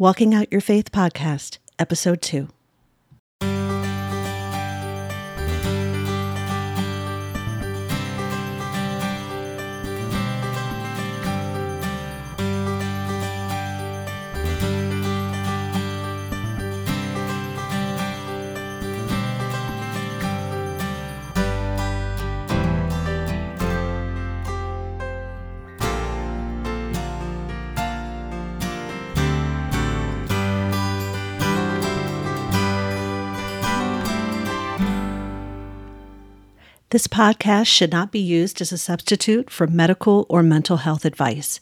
Walking Out Your Faith podcast, episode two. This podcast should not be used as a substitute for medical or mental health advice.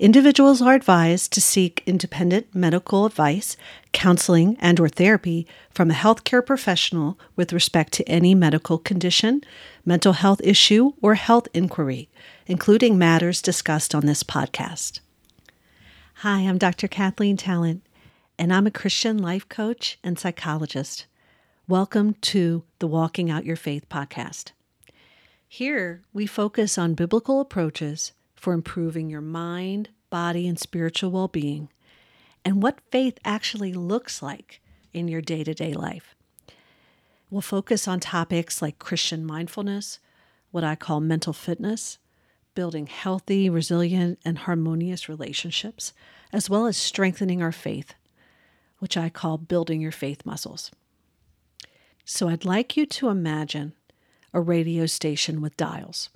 Individuals are advised to seek independent medical advice, counseling, and or therapy from a healthcare professional with respect to any medical condition, mental health issue, or health inquiry, including matters discussed on this podcast. Hi, I'm Dr. Kathleen Tallent, and I'm a Christian life coach and psychologist. Welcome to the Walking Out Your Faith podcast. Here, we focus on biblical approaches for improving your mind, body, and spiritual well being, and what faith actually looks like in your day to day life. We'll focus on topics like Christian mindfulness, what I call mental fitness, building healthy, resilient, and harmonious relationships, as well as strengthening our faith, which I call building your faith muscles. So I'd like you to imagine a radio station with dials.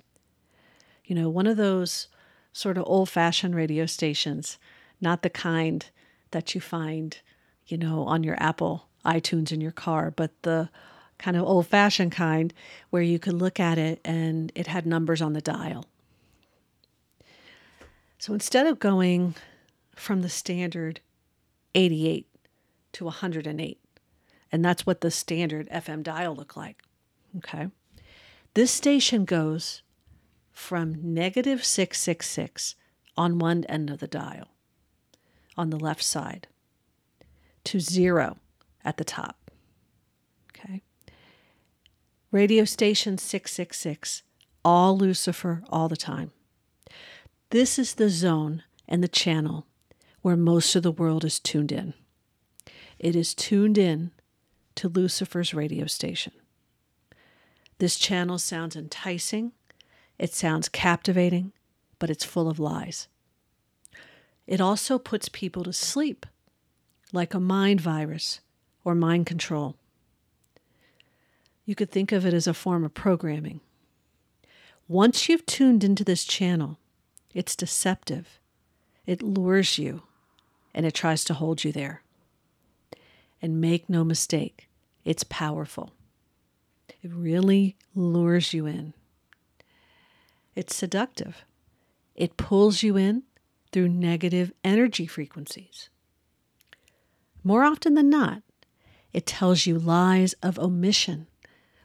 You know, one of those sort of old fashioned radio stations, not the kind that you find, you know, on your Apple iTunes in your car, but the kind of old fashioned kind where you could look at it and it had numbers on the dial. So instead of going from the standard 88 to 108, and that's what the standard FM dial looked like. Okay. This station goes from negative 666 on one end of the dial, on the left side, to zero at the top. Okay. Radio station 666, all Lucifer all the time. This is the zone and the channel where most of the world is tuned in. It is tuned in to Lucifer's radio station. This channel sounds enticing, it sounds captivating, but it's full of lies. It also puts people to sleep, like a mind virus or mind control. You could think of it as a form of programming. Once you've tuned into this channel, it's deceptive. It lures you and it tries to hold you there. And make no mistake, it's powerful. It really lures you in. It's seductive. It pulls you in through negative energy frequencies. More often than not, it tells you lies of omission,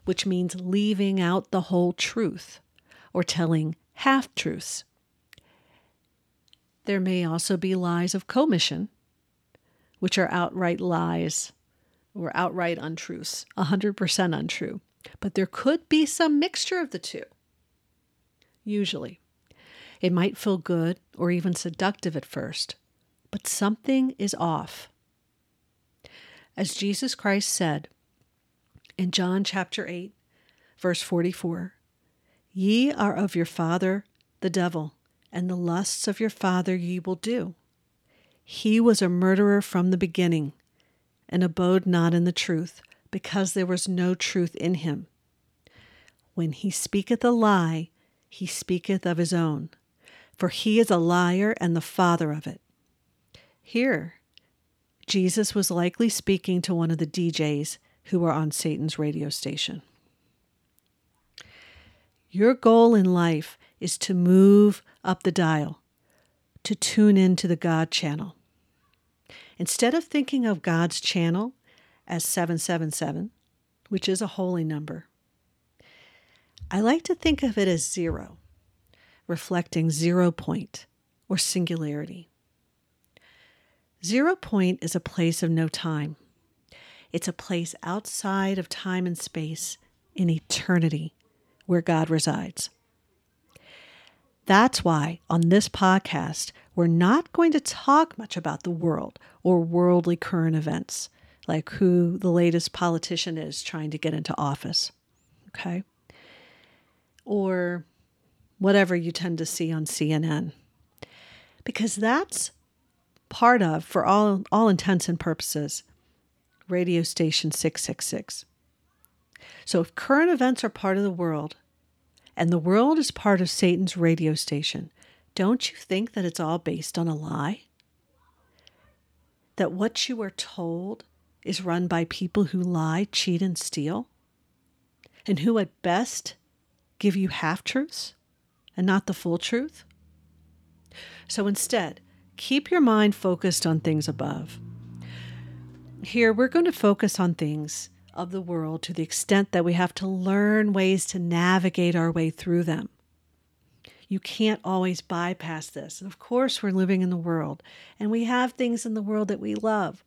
which means leaving out the whole truth or telling half truths. There may also be lies of commission, which are outright lies or outright untruths, 100% untrue. But there could be some mixture of the two. Usually. It might feel good or even seductive at first, but something is off. As Jesus Christ said in John chapter 8, verse 44 Ye are of your father the devil, and the lusts of your father ye will do. He was a murderer from the beginning, and abode not in the truth, because there was no truth in him. When he speaketh a lie, he speaketh of his own, for he is a liar and the father of it. Here, Jesus was likely speaking to one of the DJs who were on Satan's radio station. Your goal in life is to move up the dial, to tune into the God channel. Instead of thinking of God's channel as 777, which is a holy number. I like to think of it as zero, reflecting zero point or singularity. Zero point is a place of no time. It's a place outside of time and space in eternity where God resides. That's why on this podcast, we're not going to talk much about the world or worldly current events, like who the latest politician is trying to get into office. Okay? Or whatever you tend to see on CNN. Because that's part of, for all, all intents and purposes, radio station 666. So if current events are part of the world, and the world is part of Satan's radio station, don't you think that it's all based on a lie? That what you are told is run by people who lie, cheat, and steal? And who, at best, give you half truths and not the full truth? So instead, keep your mind focused on things above. Here, we're going to focus on things of the world to the extent that we have to learn ways to navigate our way through them. You can't always bypass this. And of course, we're living in the world and we have things in the world that we love.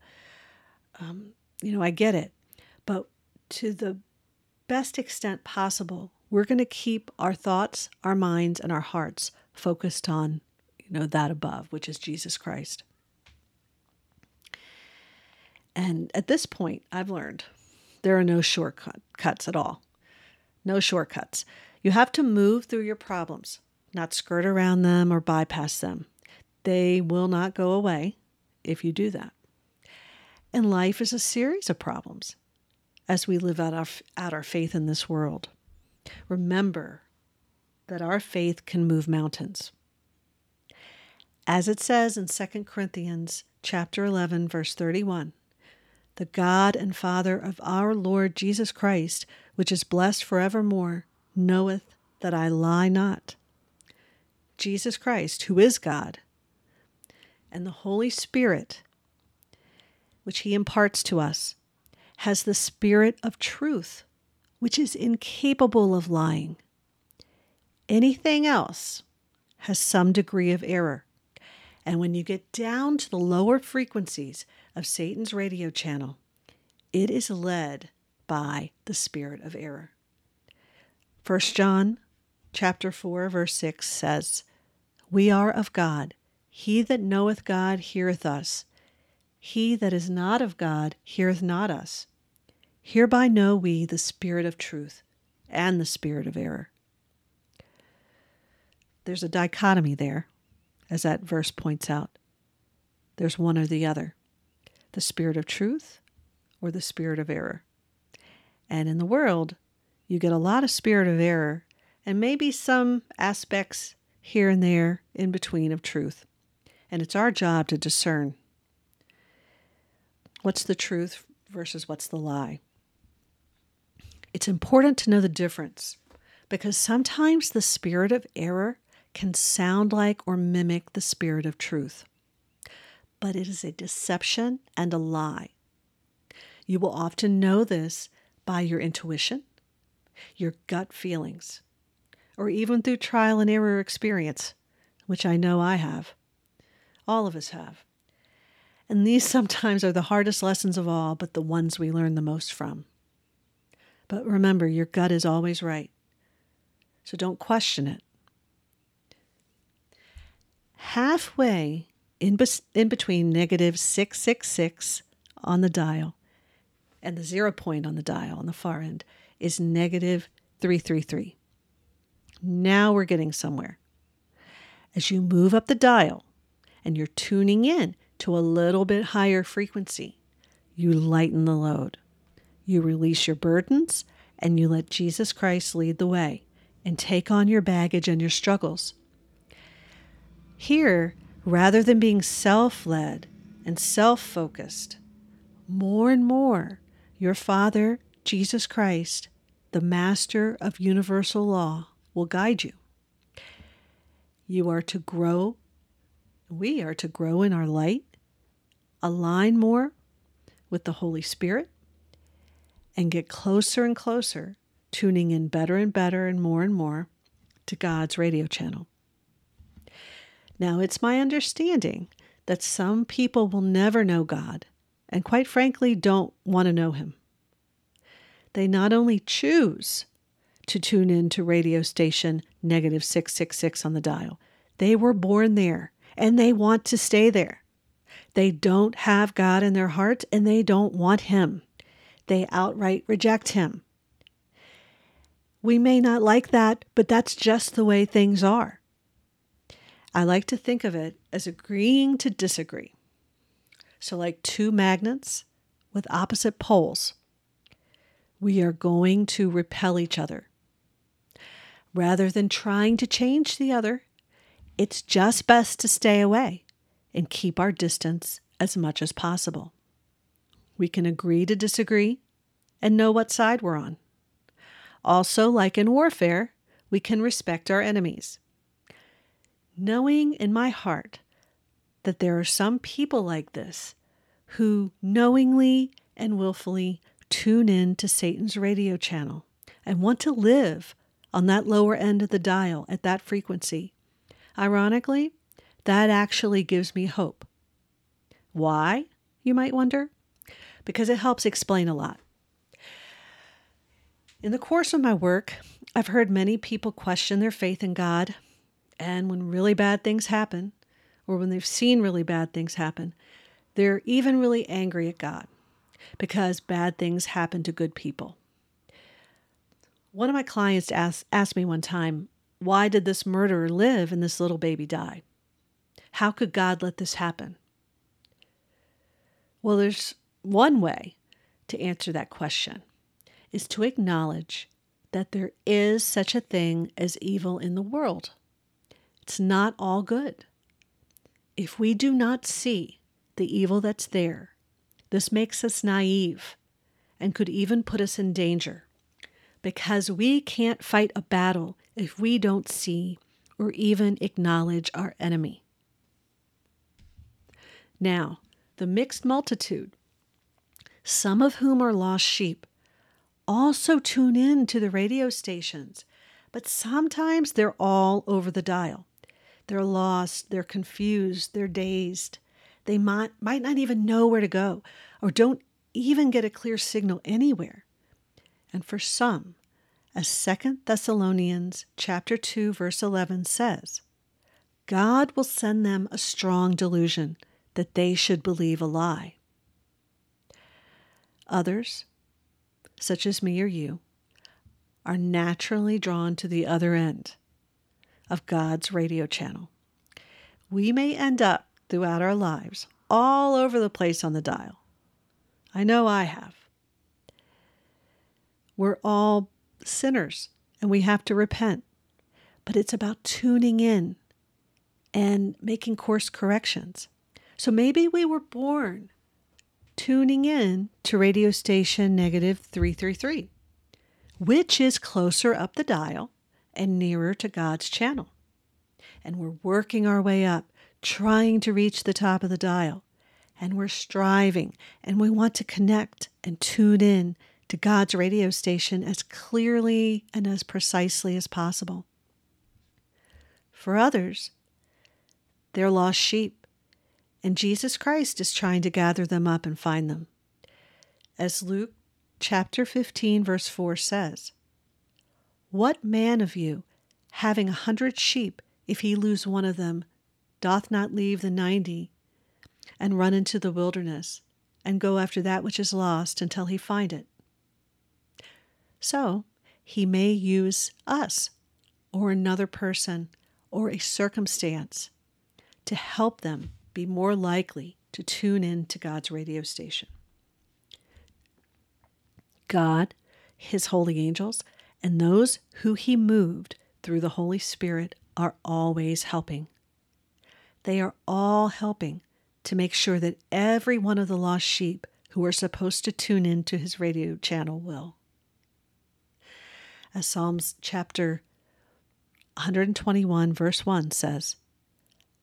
Um, you know, I get it. But to the best extent possible, we're going to keep our thoughts, our minds, and our hearts focused on, you know, that above, which is Jesus Christ. And at this point, I've learned there are no shortcuts at all. No shortcuts. You have to move through your problems, not skirt around them or bypass them. They will not go away if you do that. And life is a series of problems as we live out our, out our faith in this world. Remember that our faith can move mountains. As it says in 2 Corinthians chapter 11 verse 31, the God and Father of our Lord Jesus Christ, which is blessed forevermore, knoweth that I lie not. Jesus Christ, who is God, and the Holy Spirit, which he imparts to us, has the Spirit of truth, which is incapable of lying. Anything else has some degree of error. And when you get down to the lower frequencies of Satan's radio channel, it is led by the spirit of error. 1 John chapter 4 verse 6 says, "We are of God. He that knoweth God heareth us. He that is not of God heareth not us. Hereby know we the spirit of truth and the spirit of error." There's a dichotomy there as that verse points out. There's one or the other the spirit of truth or the spirit of error. And in the world, you get a lot of spirit of error and maybe some aspects here and there in between of truth. And it's our job to discern what's the truth versus what's the lie. It's important to know the difference because sometimes the spirit of error can sound like or mimic the spirit of truth. But it is a deception and a lie. You will often know this by your intuition, your gut feelings, or even through trial and error experience, which I know I have. All of us have. And these sometimes are the hardest lessons of all, but the ones we learn the most from. But remember, your gut is always right. So don't question it halfway in, in between negative 666 on the dial and the zero point on the dial on the far end is negative 333. Now we're getting somewhere. As you move up the dial and you're tuning in to a little bit higher frequency, you lighten the load. You release your burdens and you let Jesus Christ lead the way and take on your baggage and your struggles here, rather than being self led and self focused, more and more, your Father, Jesus Christ, the Master of universal law, will guide you. You are to grow, we are to grow in our light, align more with the Holy Spirit, and get closer and closer, tuning in better and better and more and more to God's radio channel. Now, it's my understanding that some people will never know God and, quite frankly, don't want to know Him. They not only choose to tune in to radio station negative 666 on the dial, they were born there and they want to stay there. They don't have God in their heart and they don't want Him. They outright reject Him. We may not like that, but that's just the way things are. I like to think of it as agreeing to disagree. So, like two magnets with opposite poles, we are going to repel each other. Rather than trying to change the other, it's just best to stay away and keep our distance as much as possible. We can agree to disagree and know what side we're on. Also, like in warfare, we can respect our enemies. Knowing in my heart that there are some people like this who knowingly and willfully tune in to Satan's radio channel and want to live on that lower end of the dial at that frequency. Ironically, that actually gives me hope. Why, you might wonder? Because it helps explain a lot. In the course of my work, I've heard many people question their faith in God, and when really bad things happen, or when they've seen really bad things happen, they're even really angry at God because bad things happen to good people. One of my clients asked, asked me one time, Why did this murderer live and this little baby die? How could God let this happen? Well, there's one way to answer that question is to acknowledge that there is such a thing as evil in the world. It's not all good. If we do not see the evil that's there, this makes us naive and could even put us in danger because we can't fight a battle if we don't see or even acknowledge our enemy. Now, the mixed multitude, some of whom are lost sheep, also tune in to the radio stations, but sometimes they're all over the dial. They're lost, they're confused, they're dazed. They might, might not even know where to go or don't even get a clear signal anywhere. And for some, as 2 Thessalonians chapter 2 verse 11 says, God will send them a strong delusion that they should believe a lie. Others, such as me or you, are naturally drawn to the other end of God's radio channel. We may end up throughout our lives all over the place on the dial. I know I have. We're all sinners and we have to repent, but it's about tuning in and making course corrections. So maybe we were born tuning in to radio station negative 333, which is closer up the dial and nearer to God's channel. And we're working our way up, trying to reach the top of the dial. And we're striving and we want to connect and tune in to God's radio station as clearly and as precisely as possible. For others, they're lost sheep and Jesus Christ is trying to gather them up and find them. As Luke chapter 15, verse 4 says, What man of you, having a hundred sheep, if he lose one of them, doth not leave the ninety and run into the wilderness and go after that which is lost until he find it? So, he may use us or another person or a circumstance to help them be more likely to tune in to God's radio station. God, His holy angels, and those who He moved through the Holy Spirit are always helping. They are all helping to make sure that every one of the lost sheep who are supposed to tune in to His radio channel will. As Psalms chapter 121, verse 1 says,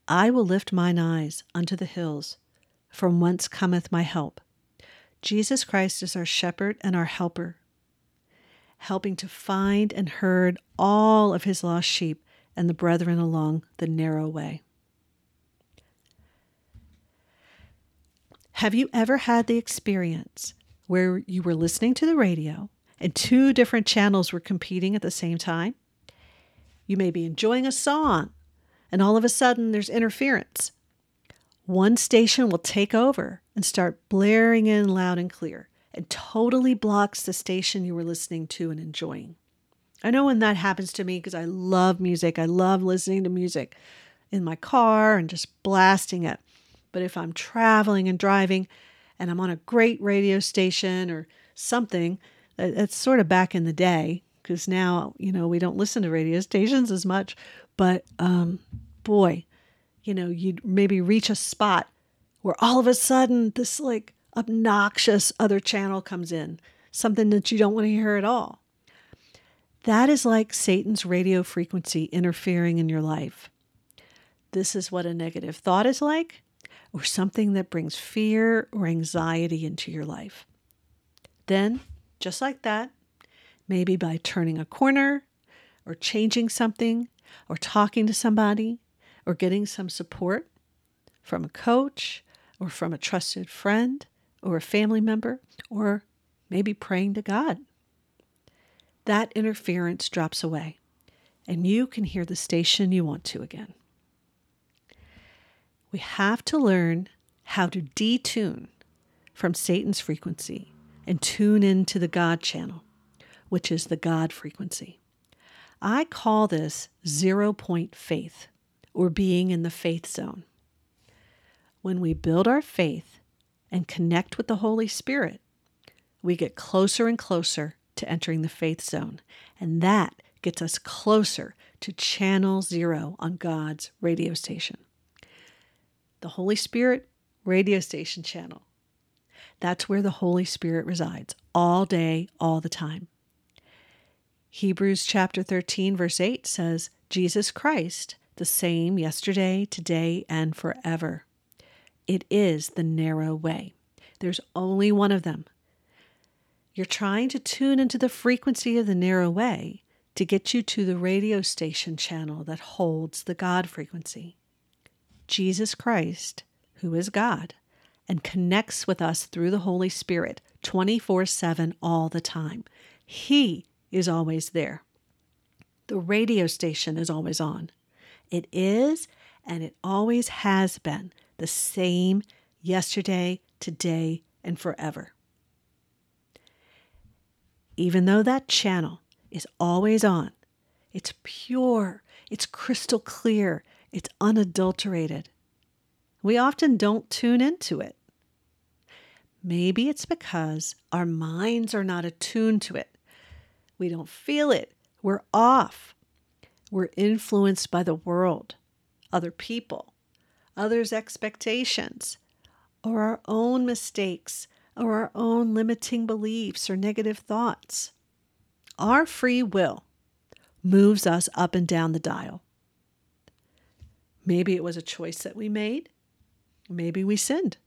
I will lift mine eyes unto the hills, from whence cometh my help. Jesus Christ is our shepherd and our helper, helping to find and herd all of his lost sheep and the brethren along the narrow way. Have you ever had the experience where you were listening to the radio and two different channels were competing at the same time? You may be enjoying a song and all of a sudden there's interference. One station will take over and start blaring in loud and clear and totally blocks the station you were listening to and enjoying. I know when that happens to me because I love music. I love listening to music in my car and just blasting it. But if I'm traveling and driving and I'm on a great radio station or something, that's sort of back in the day because now, you know, we don't listen to radio stations as much. But um, boy, you know, you'd maybe reach a spot where all of a sudden this like obnoxious other channel comes in, something that you don't want to hear at all. That is like Satan's radio frequency interfering in your life. This is what a negative thought is like, or something that brings fear or anxiety into your life. Then, just like that, maybe by turning a corner, or changing something, or talking to somebody, or getting some support from a coach, or from a trusted friend, or a family member, or maybe praying to God that interference drops away and you can hear the station you want to again. We have to learn how to detune from Satan's frequency and tune into the God channel, which is the God frequency. I call this zero point faith or being in the faith zone. When we build our faith and connect with the Holy Spirit, we get closer and closer to entering the faith zone. And that gets us closer to channel zero on God's radio station. The Holy Spirit radio station channel. That's where the Holy Spirit resides all day, all the time. Hebrews chapter 13, verse 8 says, Jesus Christ, the same yesterday, today, and forever. It is the narrow way. There's only one of them, you're trying to tune into the frequency of the narrow way to get you to the radio station channel that holds the God frequency. Jesus Christ, who is God, and connects with us through the Holy Spirit 24 7 all the time. He is always there. The radio station is always on. It is, and it always has been, the same yesterday, today, and forever even though that channel is always on, it's pure, it's crystal clear, it's unadulterated. We often don't tune into it. Maybe it's because our minds are not attuned to it. We don't feel it. We're off. We're influenced by the world, other people, others' expectations, or our own mistakes or our own limiting beliefs or negative thoughts. Our free will moves us up and down the dial. Maybe it was a choice that we made. Maybe we sinned.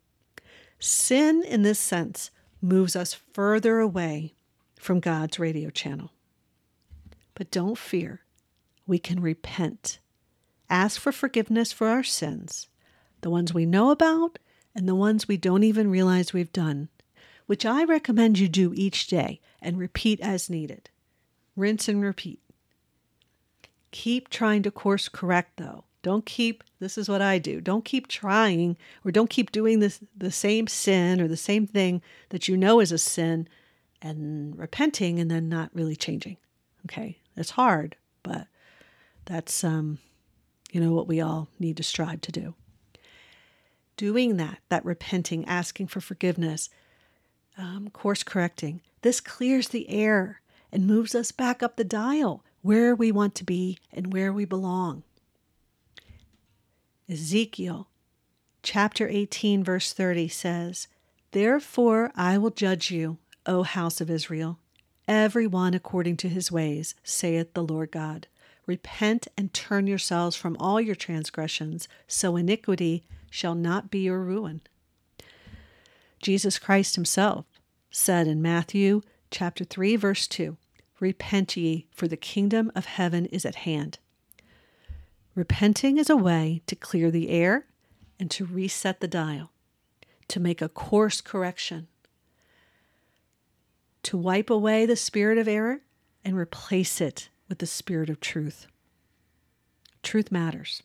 Sin, in this sense, moves us further away from God's radio channel. But don't fear. We can repent. Ask for forgiveness for our sins, the ones we know about and the ones we don't even realize we've done which I recommend you do each day and repeat as needed. Rinse and repeat. Keep trying to course correct though. Don't keep this is what I do. Don't keep trying or don't keep doing this the same sin or the same thing that you know is a sin and repenting and then not really changing. Okay? It's hard, but that's um you know what we all need to strive to do. Doing that, that repenting, asking for forgiveness, um, course correcting. This clears the air and moves us back up the dial where we want to be and where we belong. Ezekiel chapter 18, verse 30 says, Therefore I will judge you, O house of Israel, every one according to his ways, saith the Lord God. Repent and turn yourselves from all your transgressions, so iniquity shall not be your ruin. Jesus Christ himself said in Matthew chapter 3 verse 2, "Repent ye, for the kingdom of heaven is at hand." Repenting is a way to clear the air and to reset the dial, to make a course correction, to wipe away the spirit of error and replace it with the spirit of truth. Truth matters.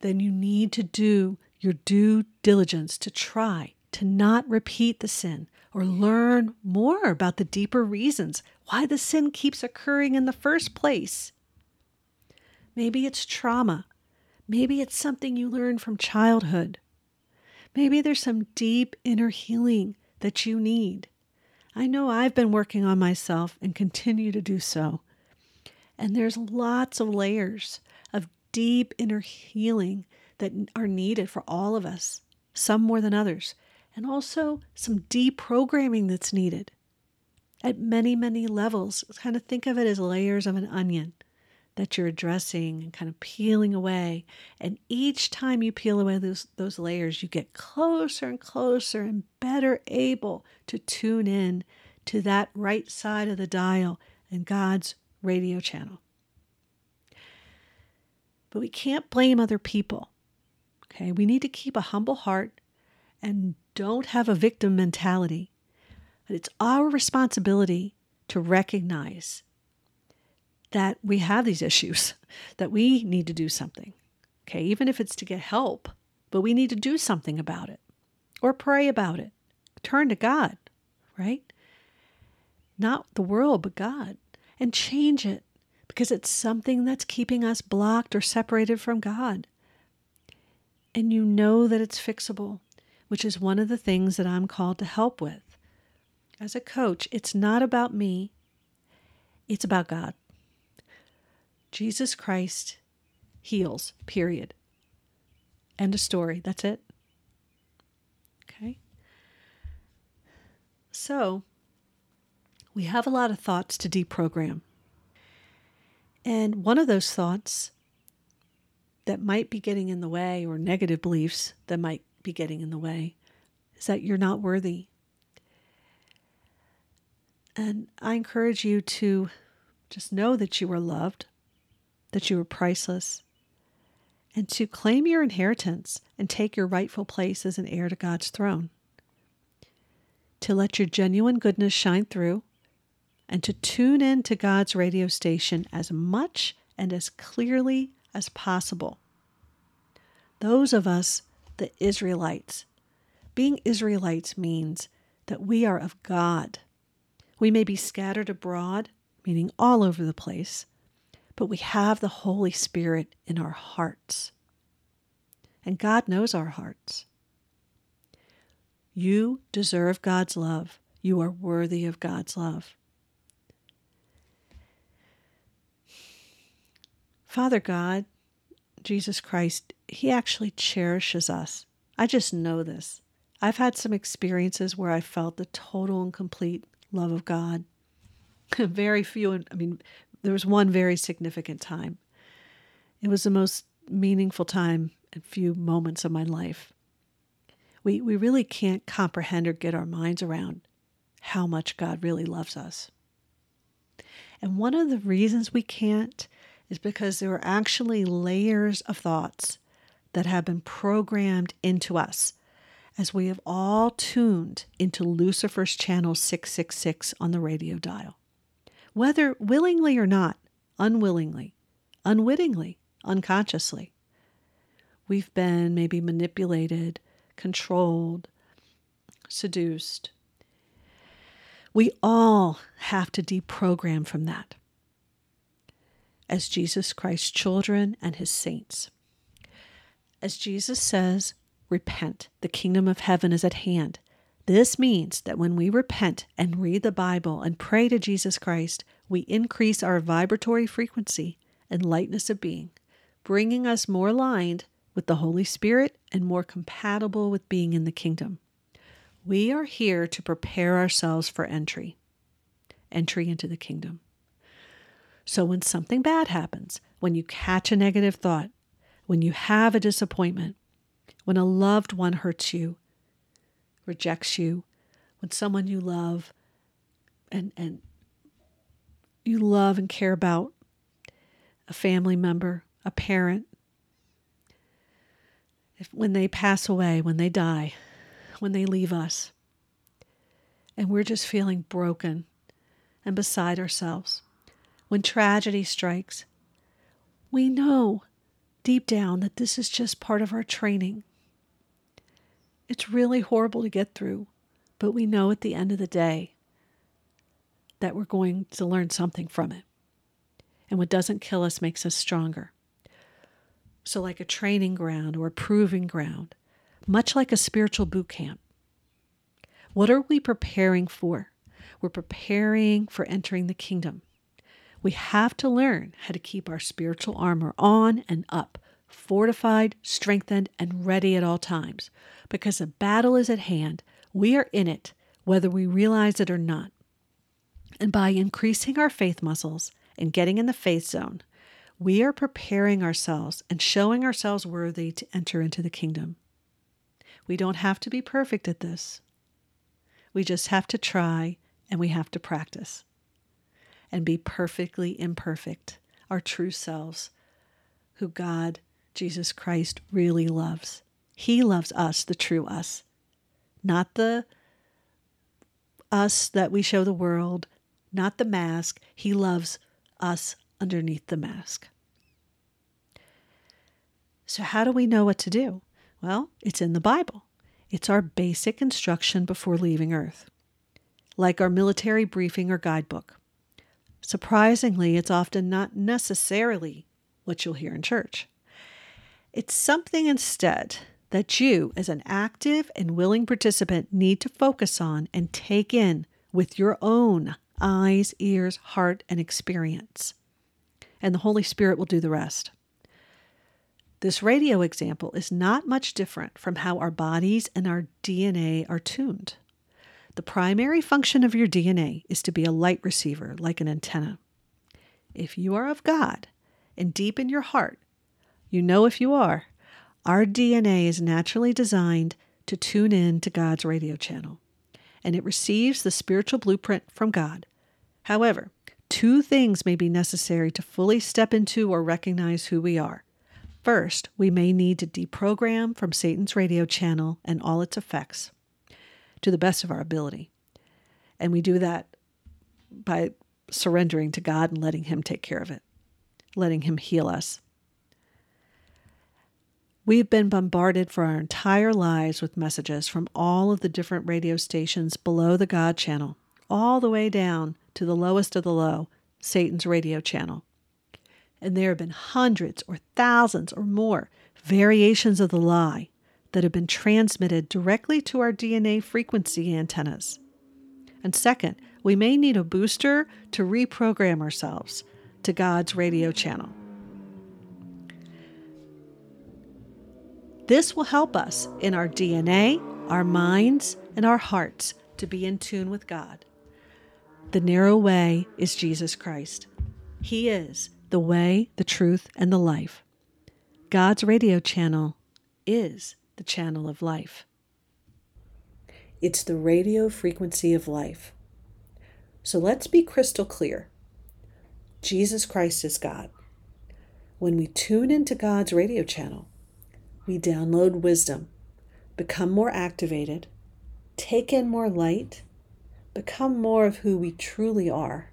then you need to do your due diligence to try to not repeat the sin or learn more about the deeper reasons why the sin keeps occurring in the first place. Maybe it's trauma. Maybe it's something you learned from childhood. Maybe there's some deep inner healing that you need. I know I've been working on myself and continue to do so. And there's lots of layers of deep inner healing that are needed for all of us, some more than others, and also some deprogramming that's needed at many, many levels. Kind of think of it as layers of an onion that you're addressing and kind of peeling away. And each time you peel away those, those layers, you get closer and closer and better able to tune in to that right side of the dial and God's radio channel. But we can't blame other people. Okay, we need to keep a humble heart and don't have a victim mentality. But it's our responsibility to recognize that we have these issues, that we need to do something. Okay, even if it's to get help, but we need to do something about it or pray about it. Turn to God, right? Not the world, but God, and change it because it's something that's keeping us blocked or separated from God. And you know that it's fixable, which is one of the things that I'm called to help with. As a coach, it's not about me, it's about God. Jesus Christ heals, period. End of story. That's it. Okay. So, we have a lot of thoughts to deprogram. And one of those thoughts that might be getting in the way, or negative beliefs that might be getting in the way, is that you're not worthy. And I encourage you to just know that you are loved, that you are priceless, and to claim your inheritance and take your rightful place as an heir to God's throne. To let your genuine goodness shine through, and to tune in to God's radio station as much and as clearly as possible. Those of us, the Israelites, being Israelites means that we are of God. We may be scattered abroad, meaning all over the place, but we have the Holy Spirit in our hearts. And God knows our hearts. You deserve God's love. You are worthy of God's love. Father God, Jesus Christ, He actually cherishes us. I just know this. I've had some experiences where I felt the total and complete love of God. very few, I mean, there was one very significant time. It was the most meaningful time and few moments of my life. We, we really can't comprehend or get our minds around how much God really loves us. And one of the reasons we can't is because there are actually layers of thoughts that have been programmed into us as we have all tuned into Lucifer's channel 666 on the radio dial. Whether willingly or not, unwillingly, unwittingly, unconsciously, we've been maybe manipulated, controlled, seduced. We all have to deprogram from that as Jesus Christ's children and his saints. As Jesus says, repent, the kingdom of heaven is at hand. This means that when we repent and read the Bible and pray to Jesus Christ, we increase our vibratory frequency and lightness of being, bringing us more aligned with the Holy Spirit and more compatible with being in the kingdom. We are here to prepare ourselves for entry, entry into the kingdom. So when something bad happens, when you catch a negative thought, when you have a disappointment, when a loved one hurts you, rejects you, when someone you love and, and you love and care about, a family member, a parent, if, when they pass away, when they die, when they leave us, and we're just feeling broken and beside ourselves, when tragedy strikes, we know deep down that this is just part of our training. It's really horrible to get through, but we know at the end of the day that we're going to learn something from it. And what doesn't kill us makes us stronger. So, like a training ground or a proving ground, much like a spiritual boot camp, what are we preparing for? We're preparing for entering the kingdom. We have to learn how to keep our spiritual armor on and up, fortified, strengthened, and ready at all times. Because a battle is at hand. We are in it, whether we realize it or not. And by increasing our faith muscles and getting in the faith zone, we are preparing ourselves and showing ourselves worthy to enter into the kingdom. We don't have to be perfect at this. We just have to try and we have to practice and be perfectly imperfect, our true selves, who God, Jesus Christ, really loves. He loves us, the true us, not the us that we show the world, not the mask. He loves us underneath the mask. So, how do we know what to do? Well, it's in the Bible. It's our basic instruction before leaving Earth, like our military briefing or guidebook. Surprisingly, it's often not necessarily what you'll hear in church. It's something instead that you, as an active and willing participant, need to focus on and take in with your own eyes, ears, heart, and experience. And the Holy Spirit will do the rest. This radio example is not much different from how our bodies and our DNA are tuned. The primary function of your DNA is to be a light receiver, like an antenna. If you are of God and deep in your heart, you know if you are, our DNA is naturally designed to tune in to God's radio channel, and it receives the spiritual blueprint from God. However, two things may be necessary to fully step into or recognize who we are. First, we may need to deprogram from Satan's radio channel and all its effects to the best of our ability. And we do that by surrendering to God and letting Him take care of it, letting Him heal us. We've been bombarded for our entire lives with messages from all of the different radio stations below the God channel, all the way down to the lowest of the low, Satan's radio channel. And there have been hundreds or thousands or more variations of the lie that have been transmitted directly to our DNA frequency antennas. And second, we may need a booster to reprogram ourselves to God's radio channel. This will help us in our DNA, our minds, and our hearts to be in tune with God. The narrow way is Jesus Christ. He is the way, the truth, and the life. God's radio channel is the channel of life. It's the radio frequency of life. So let's be crystal clear Jesus Christ is God. When we tune into God's radio channel, we download wisdom, become more activated, take in more light, become more of who we truly are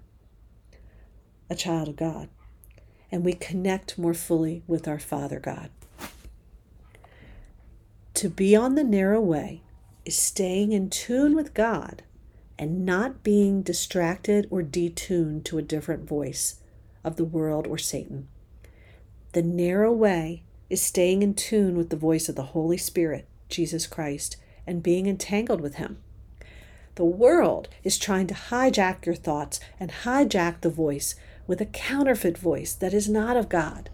a child of God, and we connect more fully with our Father God. To be on the narrow way is staying in tune with God and not being distracted or detuned to a different voice of the world or Satan. The narrow way is staying in tune with the voice of the Holy Spirit, Jesus Christ, and being entangled with Him. The world is trying to hijack your thoughts and hijack the voice with a counterfeit voice that is not of God.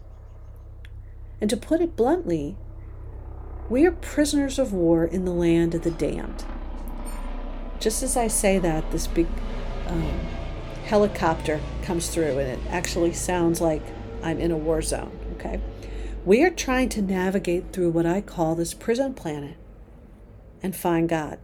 And to put it bluntly, we are prisoners of war in the land of the damned. Just as I say that, this big um, helicopter comes through and it actually sounds like I'm in a war zone, okay? We are trying to navigate through what I call this prison planet and find God,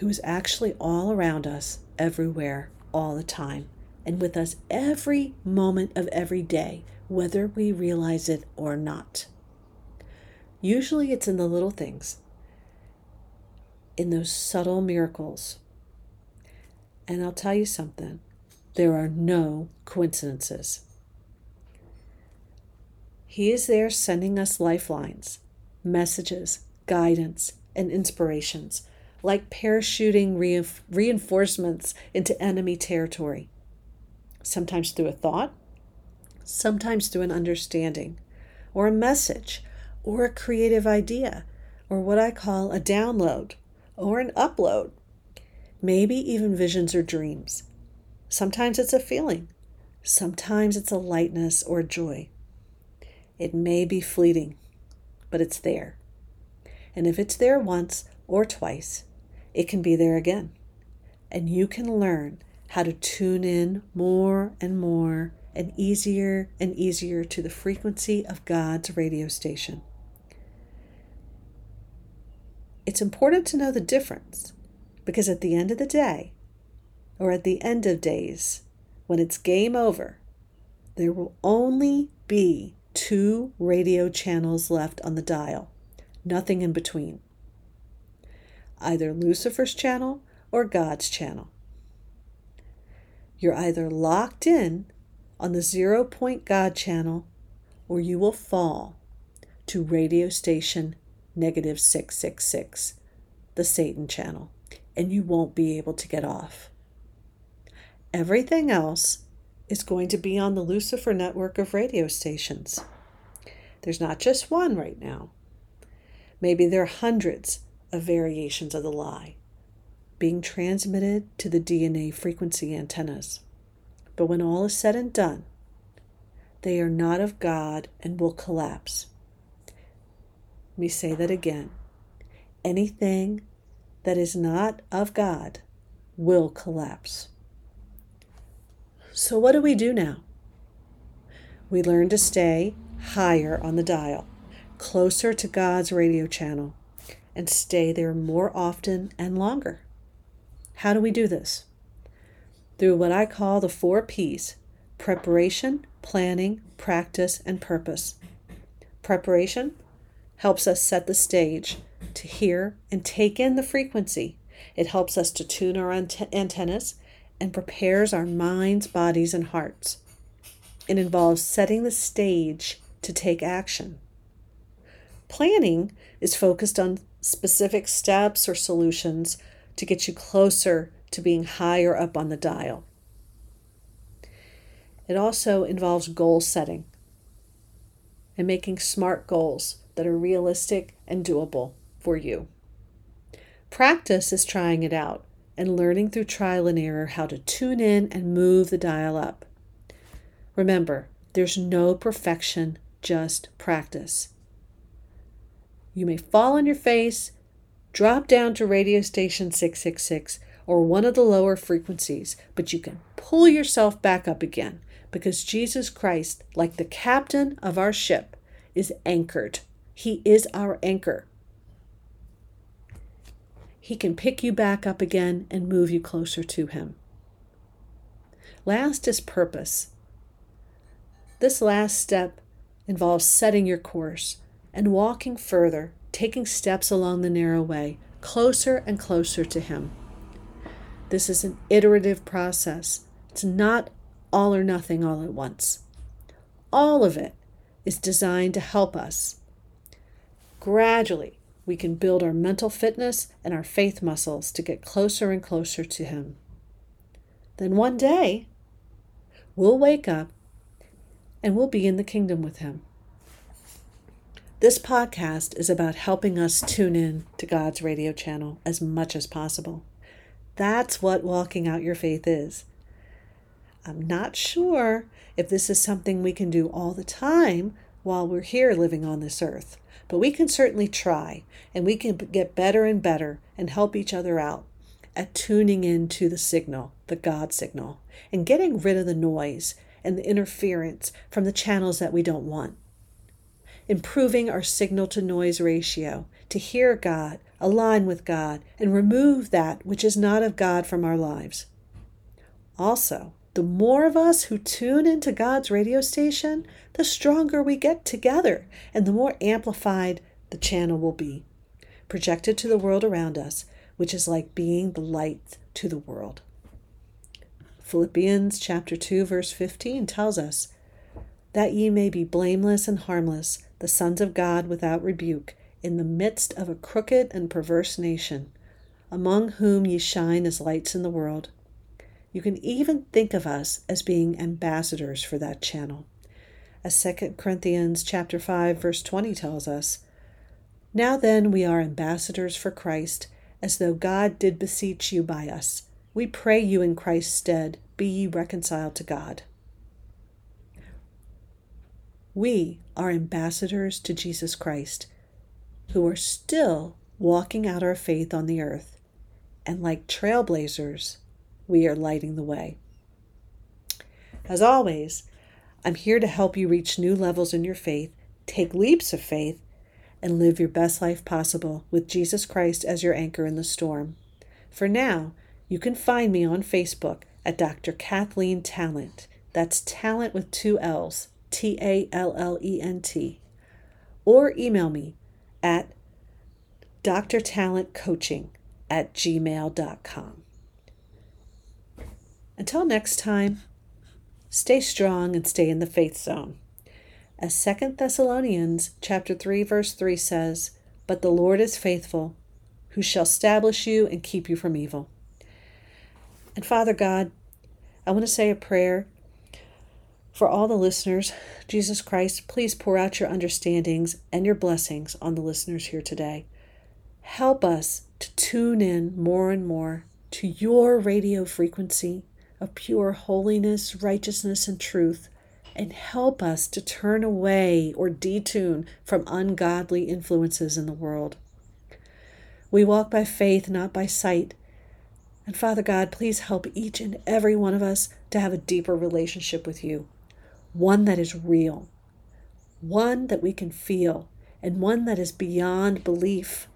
who is actually all around us, everywhere, all the time, and with us every moment of every day, whether we realize it or not. Usually it's in the little things, in those subtle miracles. And I'll tell you something there are no coincidences. He is there sending us lifelines, messages, guidance, and inspirations, like parachuting reinforcements into enemy territory. Sometimes through a thought, sometimes through an understanding, or a message, or a creative idea, or what I call a download, or an upload, maybe even visions or dreams. Sometimes it's a feeling, sometimes it's a lightness or joy. It may be fleeting, but it's there. And if it's there once or twice, it can be there again. And you can learn how to tune in more and more and easier and easier to the frequency of God's radio station. It's important to know the difference because at the end of the day, or at the end of days, when it's game over, there will only be two radio channels left on the dial, nothing in between. Either Lucifer's channel or God's channel. You're either locked in on the zero point God channel or you will fall to radio station negative 666, the Satan channel, and you won't be able to get off. Everything else is going to be on the Lucifer network of radio stations. There's not just one right now. Maybe there are hundreds of variations of the lie being transmitted to the DNA frequency antennas. But when all is said and done, they are not of God and will collapse. Let me say that again. Anything that is not of God will collapse. So, what do we do now? We learn to stay higher on the dial, closer to God's radio channel, and stay there more often and longer. How do we do this? Through what I call the four P's preparation, planning, practice, and purpose. Preparation helps us set the stage to hear and take in the frequency. It helps us to tune our antennas and prepares our minds, bodies, and hearts. It involves setting the stage to take action. Planning is focused on specific steps or solutions to get you closer to being higher up on the dial. It also involves goal setting and making smart goals that are realistic and doable for you. Practice is trying it out and learning through trial and error how to tune in and move the dial up. Remember, there's no perfection, just practice. You may fall on your face, drop down to radio station 666 or one of the lower frequencies, but you can pull yourself back up again because Jesus Christ, like the captain of our ship, is anchored. He is our anchor. He can pick you back up again and move you closer to Him. Last is purpose. This last step involves setting your course and walking further, taking steps along the narrow way, closer and closer to Him. This is an iterative process. It's not all or nothing all at once. All of it is designed to help us. Gradually, we can build our mental fitness and our faith muscles to get closer and closer to Him. Then one day, we'll wake up and we'll be in the kingdom with Him. This podcast is about helping us tune in to God's radio channel as much as possible. That's what walking out your faith is. I'm not sure if this is something we can do all the time while we're here living on this earth, but we can certainly try and we can get better and better and help each other out at tuning into the signal, the God signal, and getting rid of the noise and the interference from the channels that we don't want. Improving our signal to noise ratio to hear God, align with God, and remove that which is not of God from our lives. Also, the more of us who tune into God's radio station, the stronger we get together and the more amplified the channel will be, projected to the world around us, which is like being the light to the world. Philippians chapter 2 verse 15 tells us, that ye may be blameless and harmless, the sons of God without rebuke, in the midst of a crooked and perverse nation, among whom ye shine as lights in the world. You can even think of us as being ambassadors for that channel. As 2 Corinthians chapter 5 verse 20 tells us, Now then we are ambassadors for Christ, as though God did beseech you by us. We pray you in Christ's stead, be ye reconciled to God. We are ambassadors to Jesus Christ, who are still walking out our faith on the earth, and like trailblazers, we are lighting the way. As always, I'm here to help you reach new levels in your faith, take leaps of faith, and live your best life possible with Jesus Christ as your anchor in the storm. For now, you can find me on Facebook at Dr. Kathleen Tallent. That's Tallent with two L's, T A L L E N T. Or email me at drtalentcoaching at gmail.com. Until next time, stay strong and stay in the faith zone. As 2 Thessalonians chapter 3 verse 3 says, "But the Lord is faithful, who shall establish you and keep you from evil." And Father God, I want to say a prayer for all the listeners. Jesus Christ, please pour out your understandings and your blessings on the listeners here today. Help us to tune in more and more to your radio frequency of pure holiness, righteousness, and truth, and help us to turn away or detune from ungodly influences in the world. We walk by faith, not by sight. And Father God, please help each and every one of us to have a deeper relationship with you, one that is real, one that we can feel, and one that is beyond belief,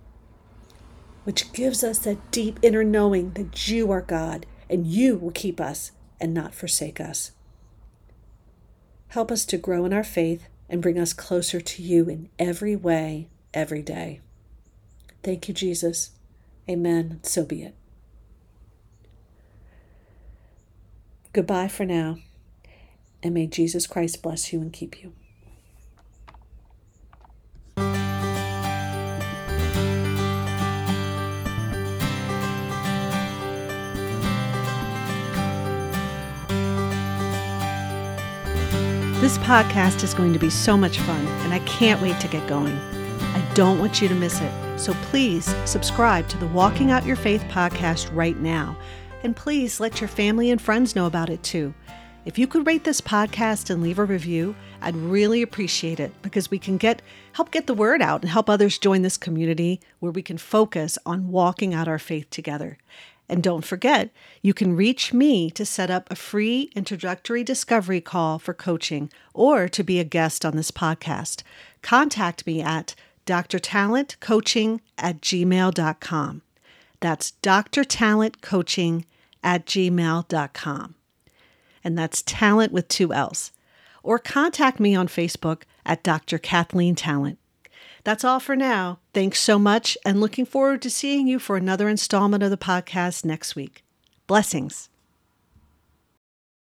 which gives us that deep inner knowing that you are God and you will keep us and not forsake us. Help us to grow in our faith and bring us closer to you in every way, every day. Thank you, Jesus. Amen. So be it. Goodbye for now, and may Jesus Christ bless you and keep you. This podcast is going to be so much fun, and I can't wait to get going. I don't want you to miss it. So please subscribe to the Walking Out Your Faith podcast right now. And please let your family and friends know about it too. If you could rate this podcast and leave a review, I'd really appreciate it because we can get help get the word out and help others join this community where we can focus on walking out our faith together. And don't forget, you can reach me to set up a free introductory discovery call for coaching or to be a guest on this podcast. Contact me at drtalentcoaching at gmail.com. That's drtalentcoaching at gmail.com. And that's Tallent with two L's. Or contact me on Facebook at Dr. Kathleen Tallent. That's all for now. Thanks so much, and looking forward to seeing you for another installment of the podcast next week. Blessings.